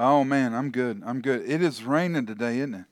Oh man, I'm good. I'm good. It is raining today, isn't it?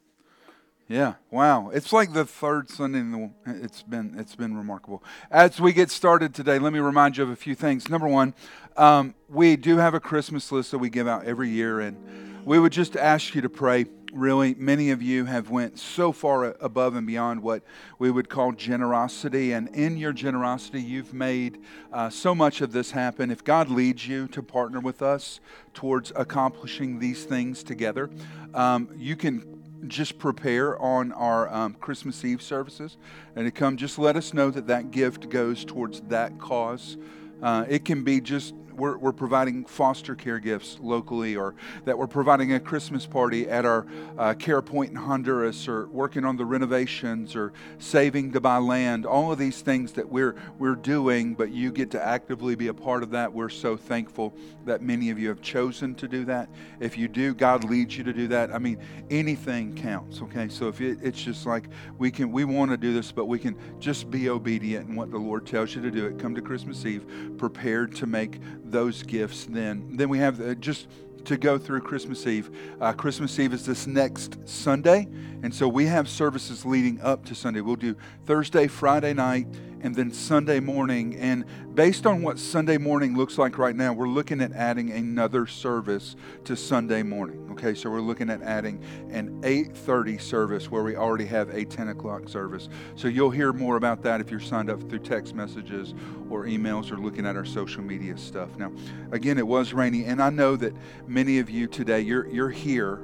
Yeah. Wow. It's like the third Sunday in the. It's been it's been remarkable. As we get started today, let me remind you of a few things. Number one, um, we do have a Christmas list that we give out every year, and we would just ask you to pray really many of you have went so far above and beyond what we would call generosity. And in your generosity you've made uh, so much of this happen. If god leads you to partner with us towards accomplishing these things together um, you can just prepare on our um, christmas eve services. And to come just let us know that that gift goes towards that cause. Uh, it can be just we're, we're providing foster care gifts locally, or that we're providing a Christmas party at our uh, care point in Honduras, or working on the renovations, or saving to buy land. All of these things that we're we're doing, but you get to actively be a part of that. We're so thankful that many of you have chosen to do that. If you do, God leads you to do that. I mean, anything counts. Okay, so if it, it's just like we can, we want to do this, but we can just be obedient in what the Lord tells you to do. It come to Christmas Eve prepared to make those gifts then. Then we have the, just to go through Christmas Eve. Uh, Christmas Eve is this next Sunday, and so we have services leading up to Sunday. We'll do Thursday, Friday night, and then Sunday morning. And based on what Sunday morning looks like right now, we're looking at adding another service to Sunday morning. Okay, so we're looking at adding an 8:30 service where we already have a 10 o'clock service. So you'll hear more about that if you're signed up through text messages or emails or looking at our social media stuff. Now, again, it was rainy, and I know that many of you today you're you're here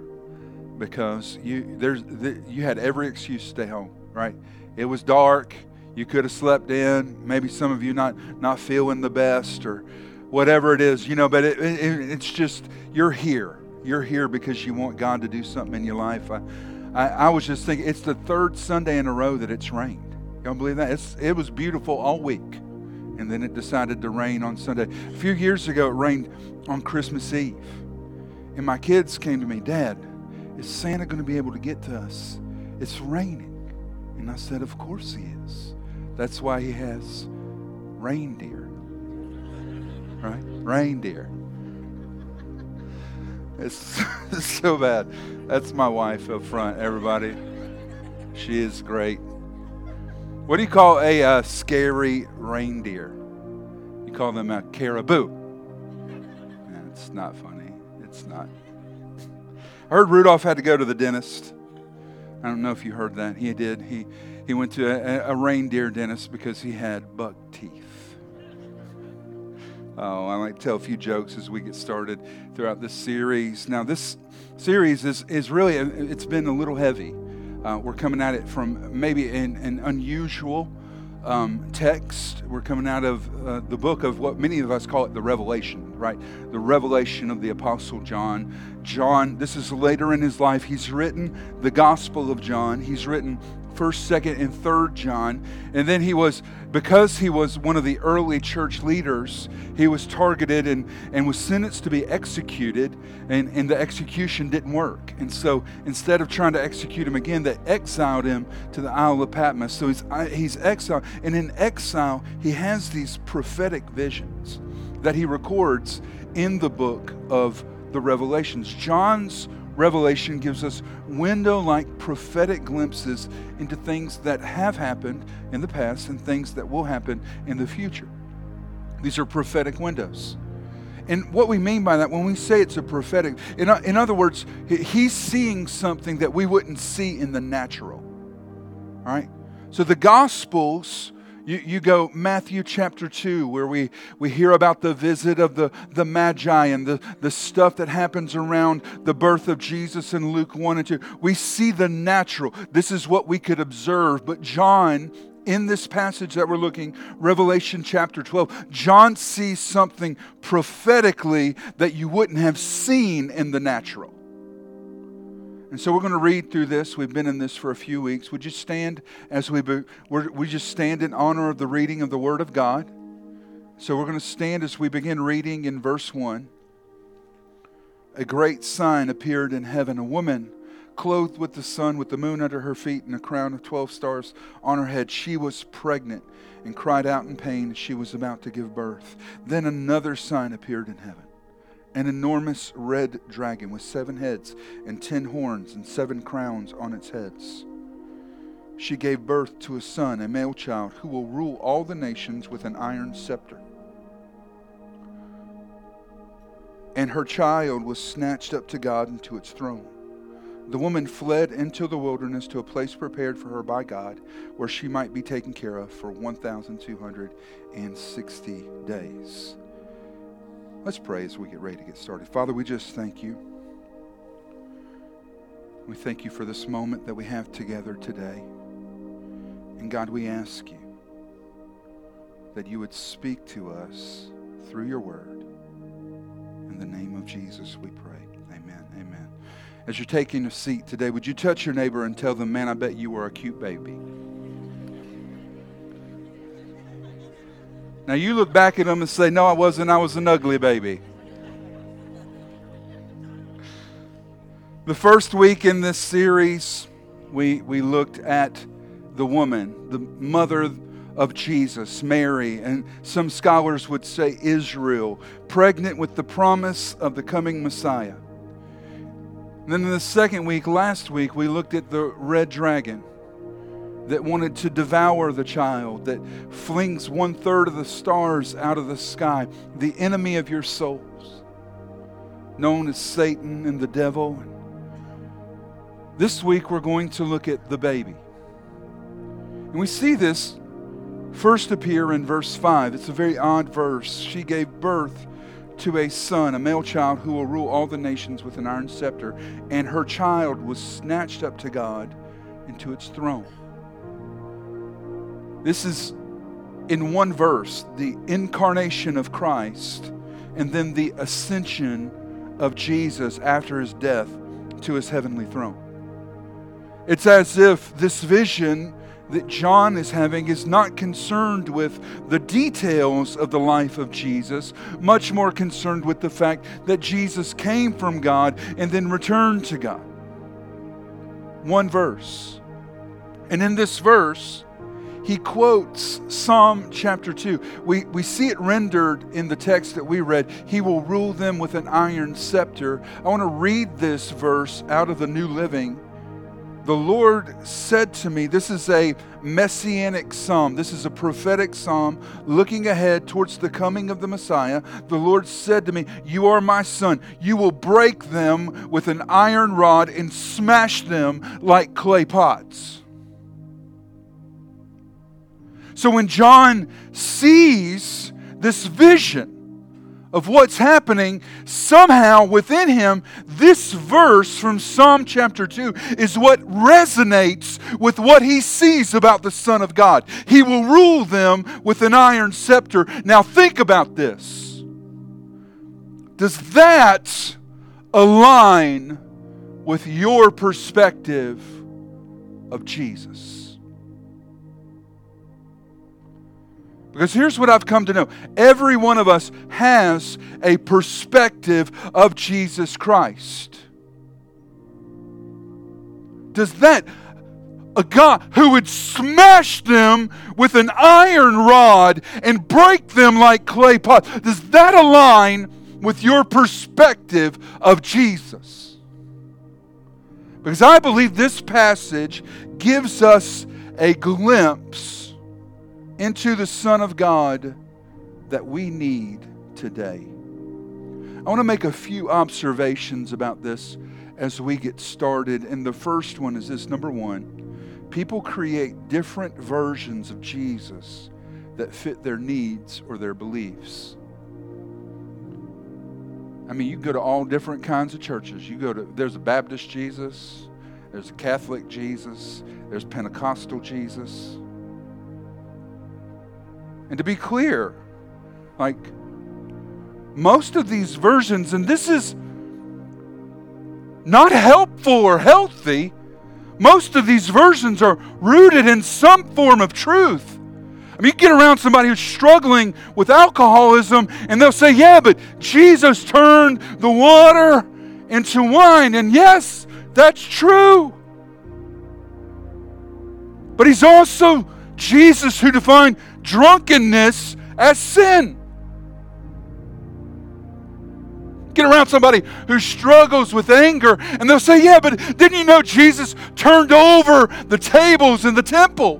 because you there's you had every excuse to stay home, right? It was dark you could have slept in. Maybe some of you not not feeling the best or whatever it is, you know. But it, it, it's just you're here. You're here because you want God to do something in your life. I, I, I was just thinking it's the third Sunday in a row that it's rained. Y'all believe that? It's, it was beautiful all week, and then it decided to rain on Sunday. A few years ago, it rained on Christmas Eve, and my kids came to me, Dad, is Santa going to be able to get to us? It's raining. And I said, Of course he is. That's why he has reindeer. Right? Reindeer. It's, so bad. That's my wife up front, everybody. She is great. What do you call a uh, scary reindeer? You call them a caribou. It's not funny. It's not. I heard Rudolph had to go to the dentist. I don't know if you heard that. He did. He he went to a, a reindeer dentist because he had buck teeth. Oh, I to tell a few jokes as we get started throughout this series. Now, this series is, is really, it's been a little heavy. Uh, we're coming at it from maybe an, an unusual um, text. We're coming out of uh, the book of what many of us call it the Revelation, right? The revelation of the Apostle John. John, this is later in his life. He's written the Gospel of John. He's written first, second, and third John. And then he was, because he was one of the early church leaders, he was targeted and, and was sentenced to be executed, and, and the execution didn't work. And so instead of trying to execute him again, they exiled him to the Isle of Patmos. So he's, uh, he's exiled. And in exile, he has these prophetic visions that he records in the book of the Revelations. John's Revelation gives us window like prophetic glimpses into things that have happened in the past and things that will happen in the future. These are prophetic windows. And what we mean by that, when we say it's a prophetic, in, in other words, he's seeing something that we wouldn't see in the natural. All right? So the Gospels you, you go Matthew chapter 2, where we, we hear about the visit of the, the Magi and the, the stuff that happens around the birth of Jesus in Luke 1 and 2. We see the natural. This is what we could observe. But John, in this passage that we're looking, Revelation chapter 12, John sees something prophetically that you wouldn't have seen in the natural. And so we're going to read through this. We've been in this for a few weeks. Would you stand as we be, we just stand in honor of the reading of the Word of God? So we're going to stand as we begin reading in verse 1. A great sign appeared in heaven a woman clothed with the sun, with the moon under her feet, and a crown of 12 stars on her head. She was pregnant and cried out in pain as she was about to give birth. Then another sign appeared in heaven an enormous red dragon with seven heads and ten horns and seven crowns on its heads. She gave birth to a son, a male child, who will rule all the nations with an iron scepter. And her child was snatched up to God and to its throne. The woman fled into the wilderness to a place prepared for her by God, where she might be taken care of for 1,260 days. Let's pray as we get ready to get started. Father, we just thank you. We thank you for this moment that we have together today. And God, we ask you that you would speak to us through your word. In the name of Jesus, we pray. Amen. Amen. As you're taking a seat today, would you touch your neighbor and tell them, man, I bet you were a cute baby? Now you look back at them and say, No, I wasn't. I was an ugly baby. The first week in this series, we, we looked at the woman, the mother of Jesus, Mary, and some scholars would say Israel, pregnant with the promise of the coming Messiah. And then in the second week, last week, we looked at the red dragon that wanted to devour the child, that flings one third of the stars out of the sky, the enemy of your souls, known as Satan and the devil. This week we're going to look at the baby. And we see this first appear in verse 5. It's a very odd verse. She gave birth to a son, a male child who will rule all the nations with an iron scepter, and her child was snatched up to God into its throne. This is in one verse the incarnation of Christ and then the ascension of Jesus after his death to his heavenly throne. It's as if this vision that John is having is not concerned with the details of the life of Jesus, much more concerned with the fact that Jesus came from God and then returned to God. One verse. And in this verse, he quotes Psalm chapter 2. We, we see it rendered in the text that we read. He will rule them with an iron scepter. I want to read this verse out of the New Living. The Lord said to me, This is a messianic psalm. This is a prophetic psalm looking ahead towards the coming of the Messiah. The Lord said to me, You are my son. You will break them with an iron rod and smash them like clay pots. So when John sees this vision of what's happening, somehow within him, this verse from Psalm chapter 2 is what resonates with what he sees about the Son of God. He will rule them with an iron scepter. Now, think about this. Does that align with your perspective of Jesus? Because here's what I've come to know every one of us has a perspective of Jesus Christ. Does that, a God who would smash them with an iron rod and break them like clay pots, does that align with your perspective of Jesus? Because I believe this passage gives us a glimpse into the Son of God that we need today. I want to make a few observations about this as we get started. And the first one is this number one, people create different versions of Jesus that fit their needs or their beliefs. I mean, you go to all different kinds of churches. You go to, there's a Baptist Jesus, there's a Catholic Jesus, there's Pentecostal Jesus. And to be clear, like most of these versions, and this is not helpful or healthy. Most of these versions are rooted in some form of truth. I mean, you get around somebody who's struggling with alcoholism, and they'll say, Yeah, but Jesus turned the water into wine. And yes, that's true. But he's also Jesus who defined drunkenness as sin. Get around somebody who struggles with anger, and they'll say, Yeah, but didn't you know Jesus turned over the tables in the temple?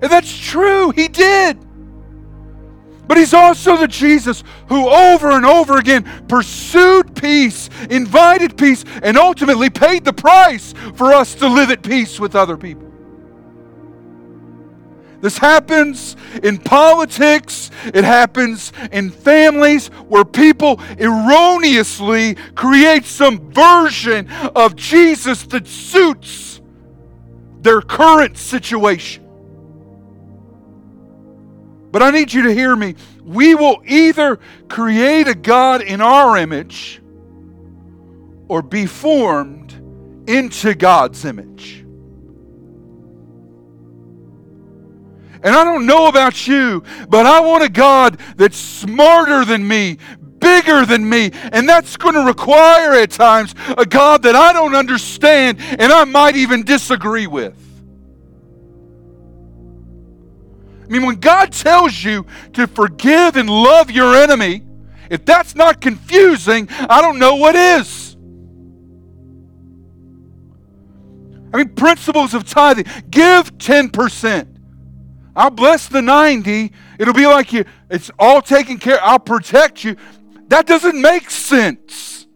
And that's true, he did. But he's also the Jesus who over and over again pursued peace, invited peace, and ultimately paid the price for us to live at peace with other people. This happens in politics. It happens in families where people erroneously create some version of Jesus that suits their current situation. But I need you to hear me. We will either create a God in our image or be formed into God's image. And I don't know about you, but I want a God that's smarter than me, bigger than me. And that's going to require at times a God that I don't understand and I might even disagree with. I mean, when God tells you to forgive and love your enemy, if that's not confusing, I don't know what is. I mean, principles of tithing give 10%. I'll bless the 90. It'll be like you, it's all taken care I'll protect you. That doesn't make sense.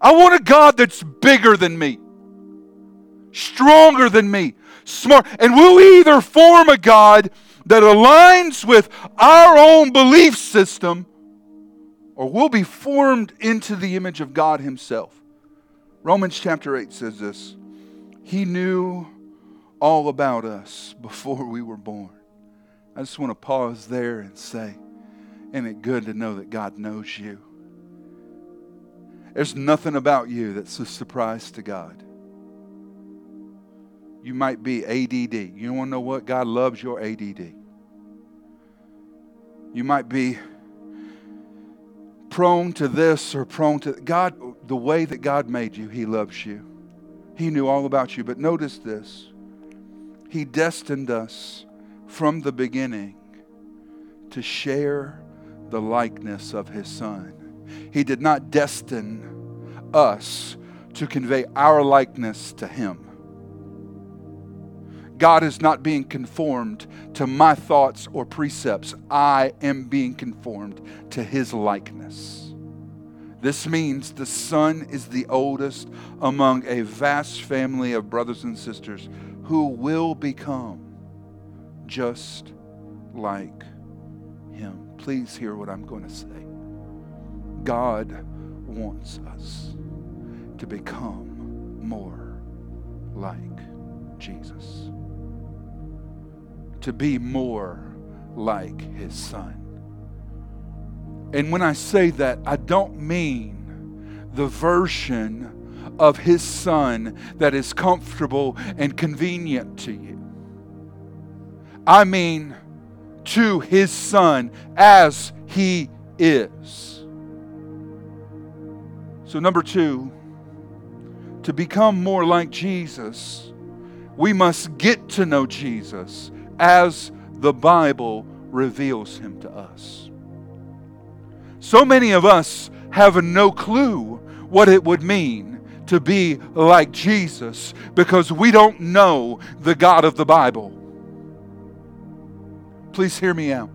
I want a God that's bigger than me, stronger than me, smart. And we'll either form a God that aligns with our own belief system or we'll be formed into the image of God Himself. Romans chapter 8 says this He knew all about us before we were born. I just want to pause there and say, isn't it good to know that God knows you? There's nothing about you that's a surprise to God. You might be ADD. You want to know what? God loves your ADD. You might be prone to this or prone to God, the way that God made you, He loves you. He knew all about you. But notice this he destined us from the beginning to share the likeness of His Son. He did not destine us to convey our likeness to Him. God is not being conformed to my thoughts or precepts. I am being conformed to His likeness. This means the Son is the oldest among a vast family of brothers and sisters who will become just like him. Please hear what I'm going to say. God wants us to become more like Jesus, to be more like his son. And when I say that, I don't mean the version of his son that is comfortable and convenient to you. I mean, to his son as he is. So, number two, to become more like Jesus, we must get to know Jesus as the Bible reveals him to us. So many of us have no clue what it would mean to be like Jesus because we don't know the God of the Bible. Please hear me out.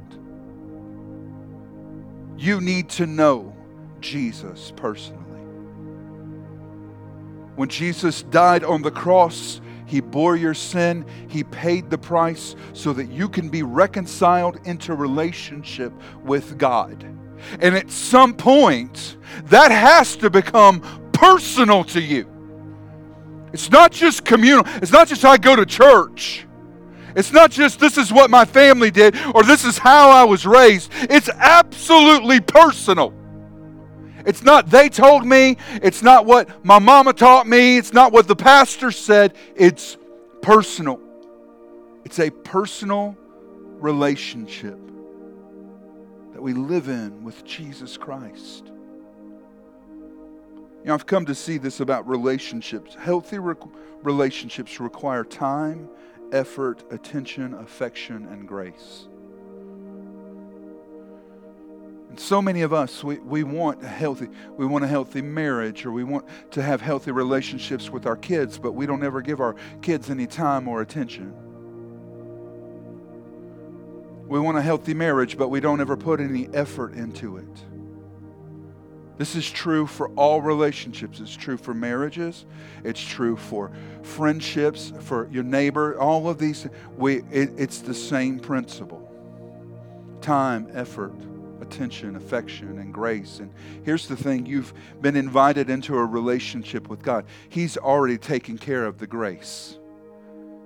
You need to know Jesus personally. When Jesus died on the cross, he bore your sin. He paid the price so that you can be reconciled into relationship with God. And at some point, that has to become personal to you. It's not just communal. It's not just I go to church. It's not just this is what my family did or this is how I was raised. It's absolutely personal. It's not they told me. It's not what my mama taught me. It's not what the pastor said. It's personal. It's a personal relationship that we live in with Jesus Christ. You know, I've come to see this about relationships. Healthy re- relationships require time, effort, attention, affection, and grace. And so many of us, we, we want a healthy, we want a healthy marriage or we want to have healthy relationships with our kids, but we don't ever give our kids any time or attention. We want a healthy marriage, but we don't ever put any effort into it. This is true for all relationships. It's true for marriages. It's true for friendships, for your neighbor. All of these, we, it, it's the same principle time, effort, attention, affection, and grace. And here's the thing you've been invited into a relationship with God, He's already taken care of the grace.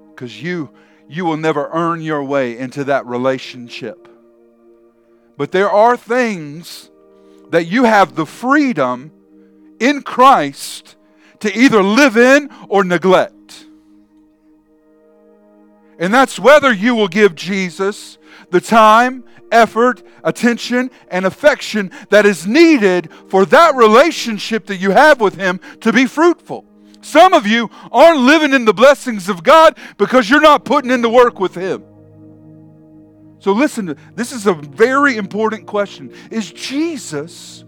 Because you, you will never earn your way into that relationship. But there are things that you have the freedom in Christ to either live in or neglect. And that's whether you will give Jesus the time, effort, attention, and affection that is needed for that relationship that you have with Him to be fruitful. Some of you aren't living in the blessings of God because you're not putting in the work with Him. So, listen, this is a very important question. Is Jesus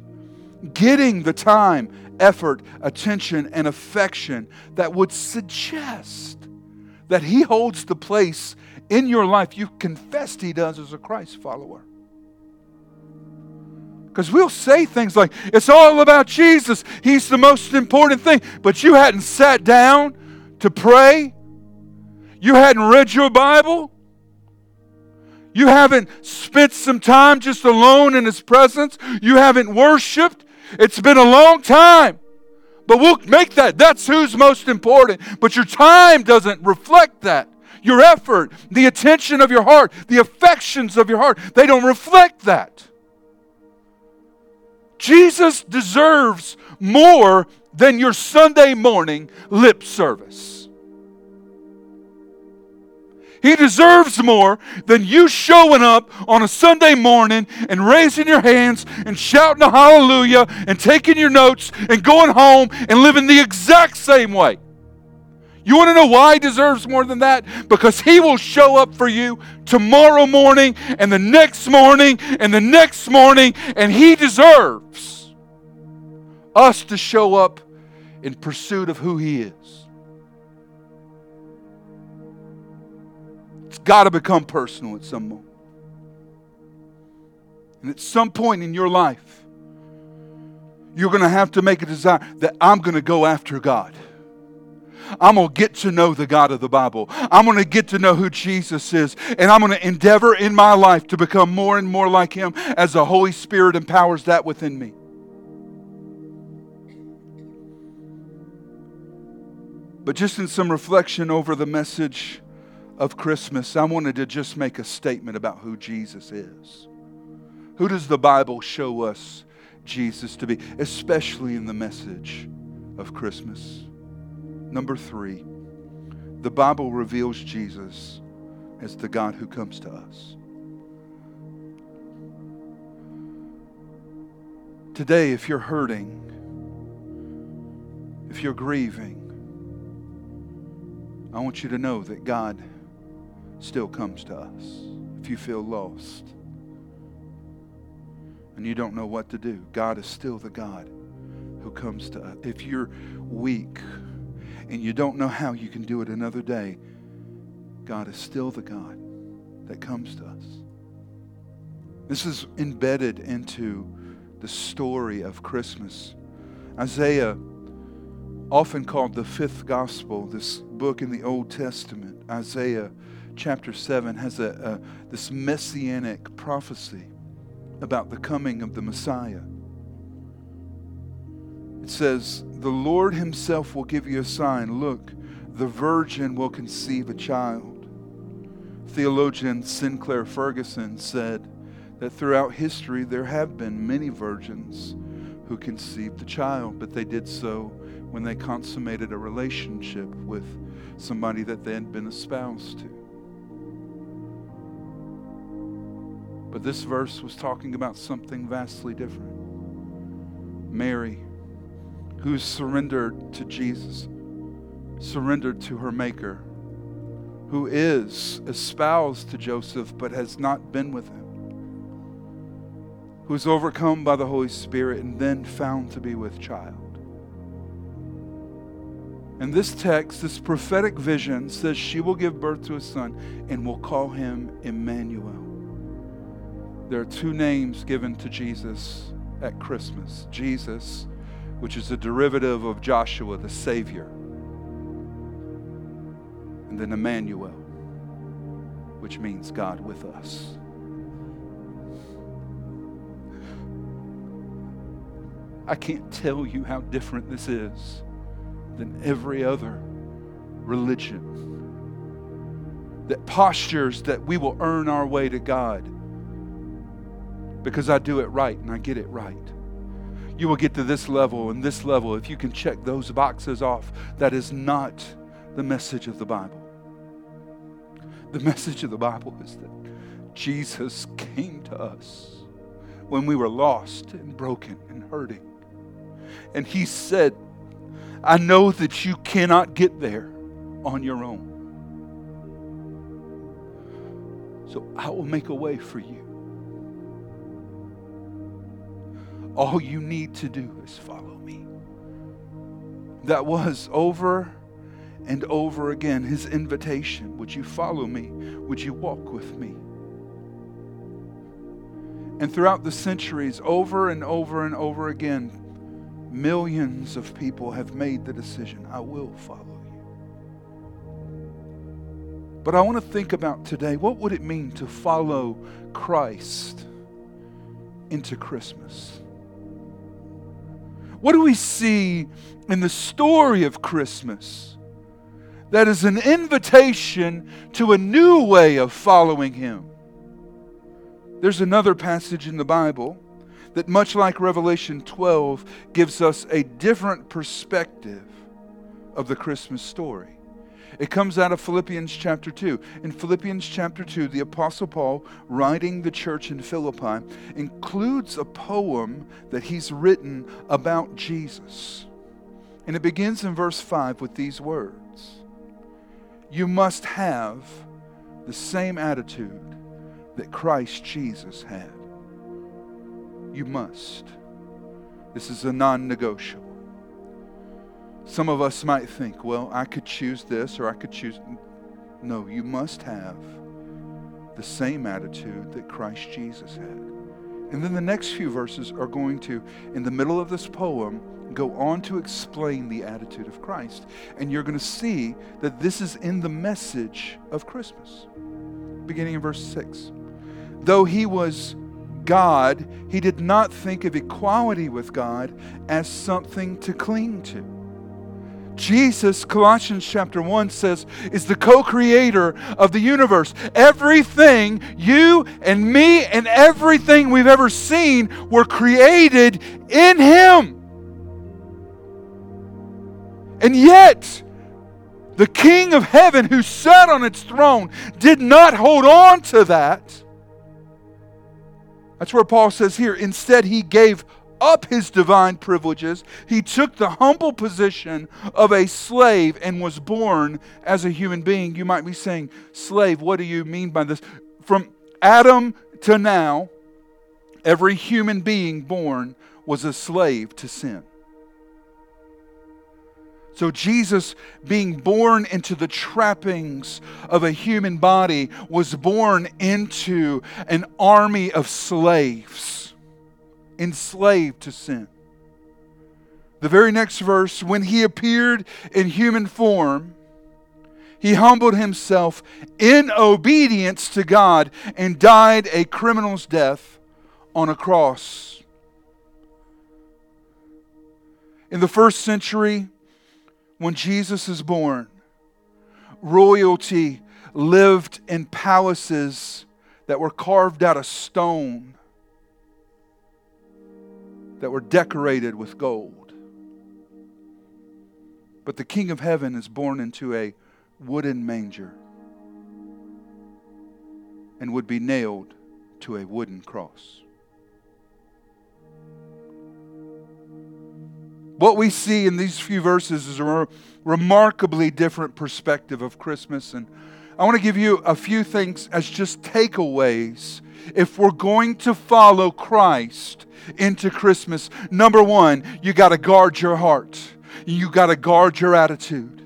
getting the time, effort, attention, and affection that would suggest that He holds the place in your life you confessed He does as a Christ follower? Because we'll say things like, it's all about Jesus. He's the most important thing. But you hadn't sat down to pray. You hadn't read your Bible. You haven't spent some time just alone in His presence. You haven't worshiped. It's been a long time. But we'll make that. That's who's most important. But your time doesn't reflect that. Your effort, the attention of your heart, the affections of your heart, they don't reflect that. Jesus deserves more than your Sunday morning lip service. He deserves more than you showing up on a Sunday morning and raising your hands and shouting a hallelujah and taking your notes and going home and living the exact same way. You want to know why he deserves more than that? Because he will show up for you tomorrow morning and the next morning and the next morning, and he deserves us to show up in pursuit of who he is. It's got to become personal at some moment. And at some point in your life, you're going to have to make a desire that I'm going to go after God. I'm going to get to know the God of the Bible. I'm going to get to know who Jesus is. And I'm going to endeavor in my life to become more and more like Him as the Holy Spirit empowers that within me. But just in some reflection over the message of Christmas, I wanted to just make a statement about who Jesus is. Who does the Bible show us Jesus to be, especially in the message of Christmas? Number three, the Bible reveals Jesus as the God who comes to us. Today, if you're hurting, if you're grieving, I want you to know that God still comes to us. If you feel lost and you don't know what to do, God is still the God who comes to us. If you're weak and you don't know how you can do it another day, God is still the God that comes to us. This is embedded into the story of Christmas. Isaiah, often called the fifth gospel, this book in the Old Testament, Isaiah chapter 7 has a, a, this messianic prophecy about the coming of the Messiah. It says, The Lord Himself will give you a sign. Look, the virgin will conceive a child. Theologian Sinclair Ferguson said that throughout history there have been many virgins who conceived the child, but they did so when they consummated a relationship with somebody that they had been espoused to. But this verse was talking about something vastly different. Mary, who's surrendered to Jesus, surrendered to her Maker, who is espoused to Joseph but has not been with him, who's overcome by the Holy Spirit and then found to be with child. And this text, this prophetic vision, says she will give birth to a son and will call him Emmanuel. There are two names given to Jesus at Christmas Jesus, which is a derivative of Joshua, the Savior, and then Emmanuel, which means God with us. I can't tell you how different this is than every other religion that postures that we will earn our way to God because I do it right and I get it right. You will get to this level and this level if you can check those boxes off. That is not the message of the Bible. The message of the Bible is that Jesus came to us when we were lost and broken and hurting. And He said, I know that you cannot get there on your own. So I will make a way for you. All you need to do is follow me. That was over and over again his invitation Would you follow me? Would you walk with me? And throughout the centuries, over and over and over again, millions of people have made the decision I will follow you. But I want to think about today what would it mean to follow Christ into Christmas? What do we see in the story of Christmas that is an invitation to a new way of following Him? There's another passage in the Bible that, much like Revelation 12, gives us a different perspective of the Christmas story. It comes out of Philippians chapter 2. In Philippians chapter 2, the Apostle Paul, writing the church in Philippi, includes a poem that he's written about Jesus. And it begins in verse 5 with these words You must have the same attitude that Christ Jesus had. You must. This is a non negotiable. Some of us might think, well, I could choose this or I could choose. No, you must have the same attitude that Christ Jesus had. And then the next few verses are going to, in the middle of this poem, go on to explain the attitude of Christ. And you're going to see that this is in the message of Christmas, beginning in verse 6. Though he was God, he did not think of equality with God as something to cling to. Jesus, Colossians chapter 1 says, is the co creator of the universe. Everything, you and me and everything we've ever seen, were created in Him. And yet, the King of heaven who sat on its throne did not hold on to that that's where Paul says here, instead, he gave up his divine privileges. He took the humble position of a slave and was born as a human being. You might be saying, slave, what do you mean by this? From Adam to now, every human being born was a slave to sin. So, Jesus, being born into the trappings of a human body, was born into an army of slaves, enslaved to sin. The very next verse, when he appeared in human form, he humbled himself in obedience to God and died a criminal's death on a cross. In the first century, when Jesus is born, royalty lived in palaces that were carved out of stone. That were decorated with gold. But the King of Heaven is born into a wooden manger and would be nailed to a wooden cross. What we see in these few verses is a re- remarkably different perspective of Christmas. And I want to give you a few things as just takeaways if we're going to follow Christ into Christmas. Number one, you got to guard your heart, you got to guard your attitude.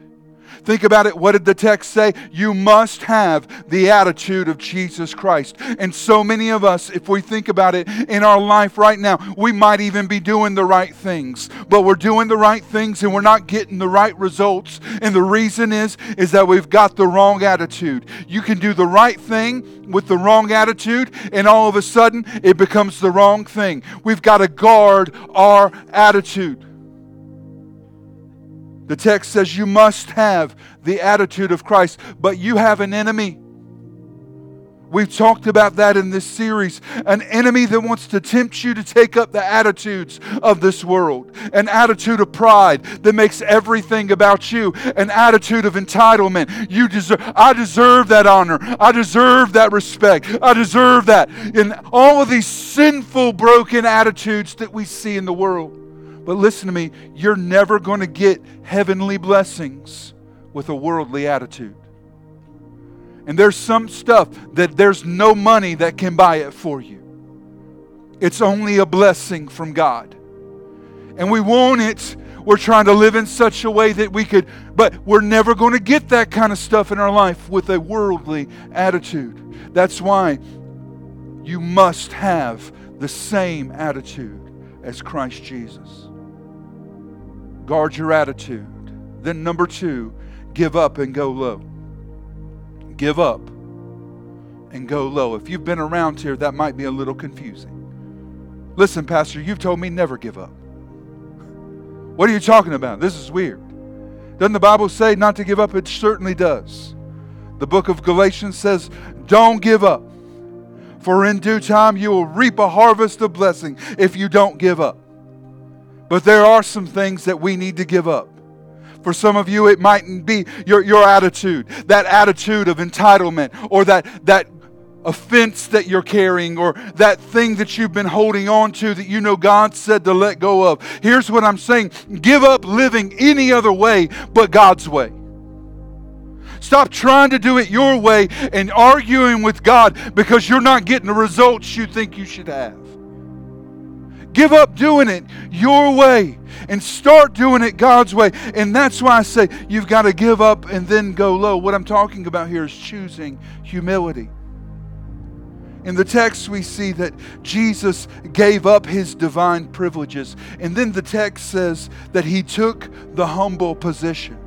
Think about it. What did the text say? You must have the attitude of Jesus Christ. And so many of us, if we think about it in our life right now, we might even be doing the right things, but we're doing the right things and we're not getting the right results. And the reason is, is that we've got the wrong attitude. You can do the right thing with the wrong attitude, and all of a sudden it becomes the wrong thing. We've got to guard our attitude. The text says you must have the attitude of Christ, but you have an enemy. We've talked about that in this series. An enemy that wants to tempt you to take up the attitudes of this world. An attitude of pride that makes everything about you. An attitude of entitlement. You deserve I deserve that honor. I deserve that respect. I deserve that. In all of these sinful broken attitudes that we see in the world. But listen to me, you're never going to get heavenly blessings with a worldly attitude. And there's some stuff that there's no money that can buy it for you. It's only a blessing from God. And we want it. We're trying to live in such a way that we could, but we're never going to get that kind of stuff in our life with a worldly attitude. That's why you must have the same attitude as Christ Jesus. Guard your attitude. Then, number two, give up and go low. Give up and go low. If you've been around here, that might be a little confusing. Listen, Pastor, you've told me never give up. What are you talking about? This is weird. Doesn't the Bible say not to give up? It certainly does. The book of Galatians says, Don't give up, for in due time you will reap a harvest of blessing if you don't give up. But there are some things that we need to give up. For some of you, it mightn't be your, your attitude, that attitude of entitlement, or that, that offense that you're carrying, or that thing that you've been holding on to that you know God said to let go of. Here's what I'm saying give up living any other way but God's way. Stop trying to do it your way and arguing with God because you're not getting the results you think you should have. Give up doing it your way and start doing it God's way. And that's why I say you've got to give up and then go low. What I'm talking about here is choosing humility. In the text, we see that Jesus gave up his divine privileges. And then the text says that he took the humble position.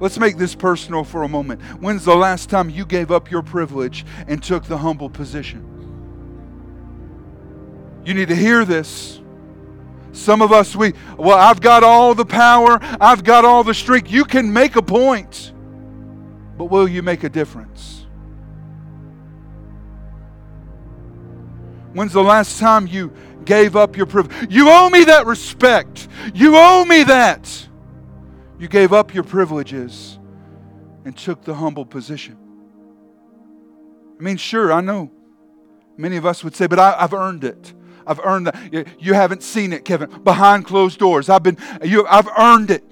Let's make this personal for a moment. When's the last time you gave up your privilege and took the humble position? You need to hear this. Some of us, we, well, I've got all the power, I've got all the strength. You can make a point, but will you make a difference? When's the last time you gave up your privilege? You owe me that respect. You owe me that. You gave up your privileges and took the humble position. I mean, sure, I know many of us would say, but I, have earned it. I've earned that. You haven't seen it, Kevin. Behind closed doors. I've been you I've earned it.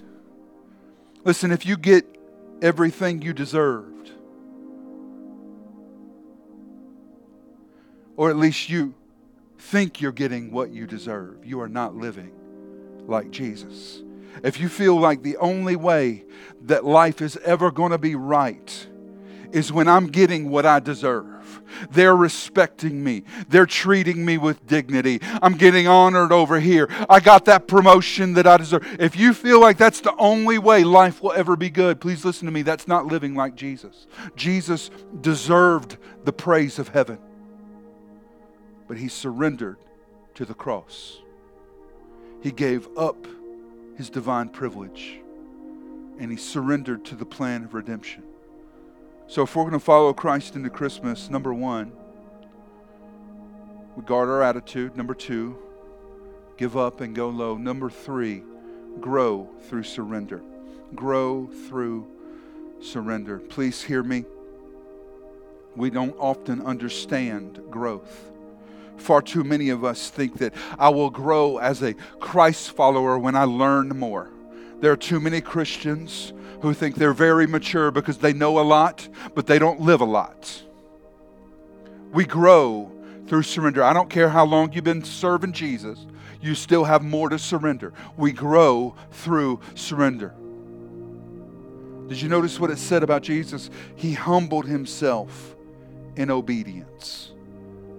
Listen, if you get everything you deserved, or at least you think you're getting what you deserve, you are not living like Jesus. If you feel like the only way that life is ever going to be right is when I'm getting what I deserve they're respecting me. They're treating me with dignity. I'm getting honored over here. I got that promotion that I deserve. If you feel like that's the only way life will ever be good, please listen to me. That's not living like Jesus. Jesus deserved the praise of heaven, but he surrendered to the cross. He gave up his divine privilege and he surrendered to the plan of redemption. So, if we're going to follow Christ into Christmas, number one, we guard our attitude. Number two, give up and go low. Number three, grow through surrender. Grow through surrender. Please hear me. We don't often understand growth. Far too many of us think that I will grow as a Christ follower when I learn more. There are too many Christians who think they're very mature because they know a lot, but they don't live a lot. We grow through surrender. I don't care how long you've been serving Jesus, you still have more to surrender. We grow through surrender. Did you notice what it said about Jesus? He humbled himself in obedience,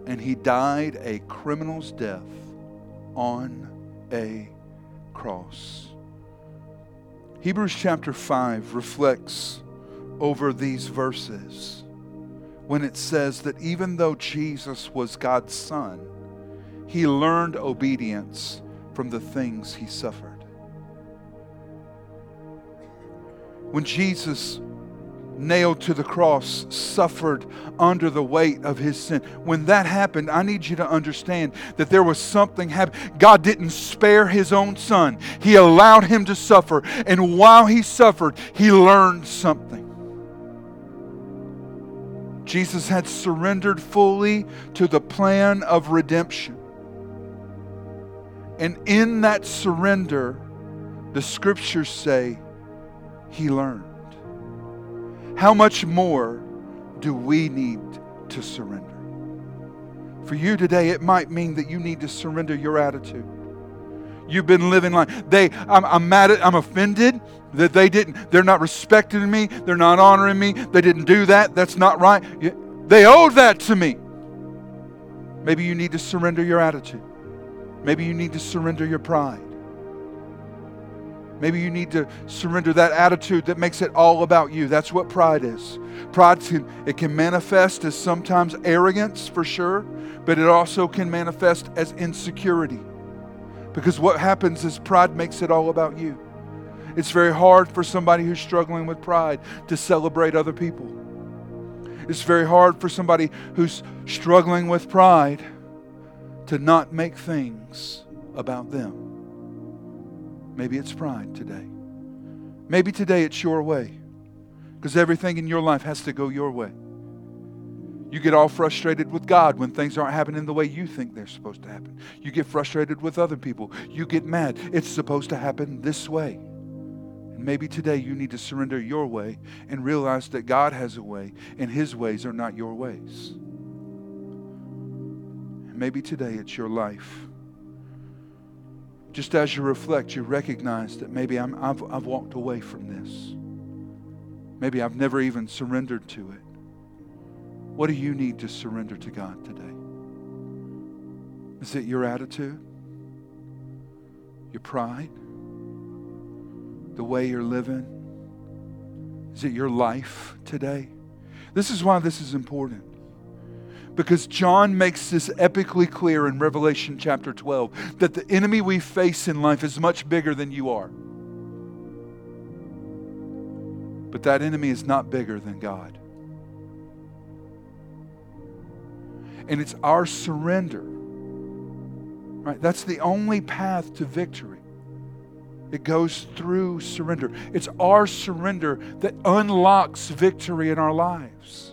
and he died a criminal's death on a cross. Hebrews chapter 5 reflects over these verses when it says that even though Jesus was God's Son, he learned obedience from the things he suffered. When Jesus nailed to the cross, suffered under the weight of his sin. When that happened, I need you to understand that there was something happening. God didn't spare his own son, he allowed him to suffer. And while he suffered, he learned something. Jesus had surrendered fully to the plan of redemption. And in that surrender, the scriptures say he learned. How much more do we need to surrender? For you today, it might mean that you need to surrender your attitude. You've been living like they. I'm, I'm mad at. I'm offended that they didn't. They're not respecting me. They're not honoring me. They didn't do that. That's not right. They owed that to me. Maybe you need to surrender your attitude. Maybe you need to surrender your pride. Maybe you need to surrender that attitude that makes it all about you. That's what pride is. Pride can it can manifest as sometimes arrogance for sure, but it also can manifest as insecurity. Because what happens is pride makes it all about you. It's very hard for somebody who's struggling with pride to celebrate other people. It's very hard for somebody who's struggling with pride to not make things about them. Maybe it's pride today. Maybe today it's your way because everything in your life has to go your way. You get all frustrated with God when things aren't happening the way you think they're supposed to happen. You get frustrated with other people. You get mad. It's supposed to happen this way. And maybe today you need to surrender your way and realize that God has a way and His ways are not your ways. And maybe today it's your life just as you reflect, you recognize that maybe i have I've walked away from this. Maybe I've never even surrendered to it. What do you need to surrender to God today? Is it your attitude? Your pride? The way you're living? Is it your life today? This is why this is important because John makes this epically clear in Revelation chapter 12 that the enemy we face in life is much bigger than you are. But that enemy is not bigger than God. And it's our surrender. Right? That's the only path to victory. It goes through surrender. It's our surrender that unlocks victory in our lives.